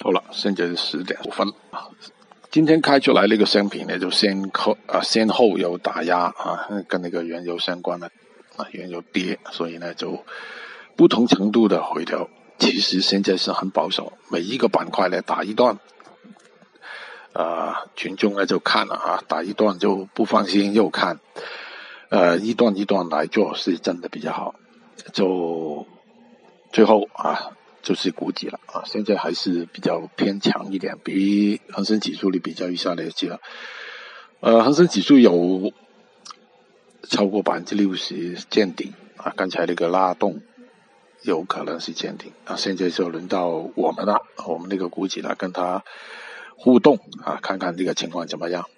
好了，现在是十点五分啊。今天开出来那个商品呢，就先后啊先后有打压啊，跟那个原油相关的啊，原油跌，所以呢就不同程度的回调。其实现在是很保守，每一个板块呢打一段，啊，群众呢就看了啊，打一段就不放心又看，呃，一段一段来做是真的比较好。就最后啊。就是股指了啊，现在还是比较偏强一点，比恒生指数里比较一下来讲，呃，恒生指数有超过百分之六十见顶啊，刚才那个拉动有可能是见顶啊，现在就轮到我们了，我们那个股指了，跟它互动啊，看看这个情况怎么样。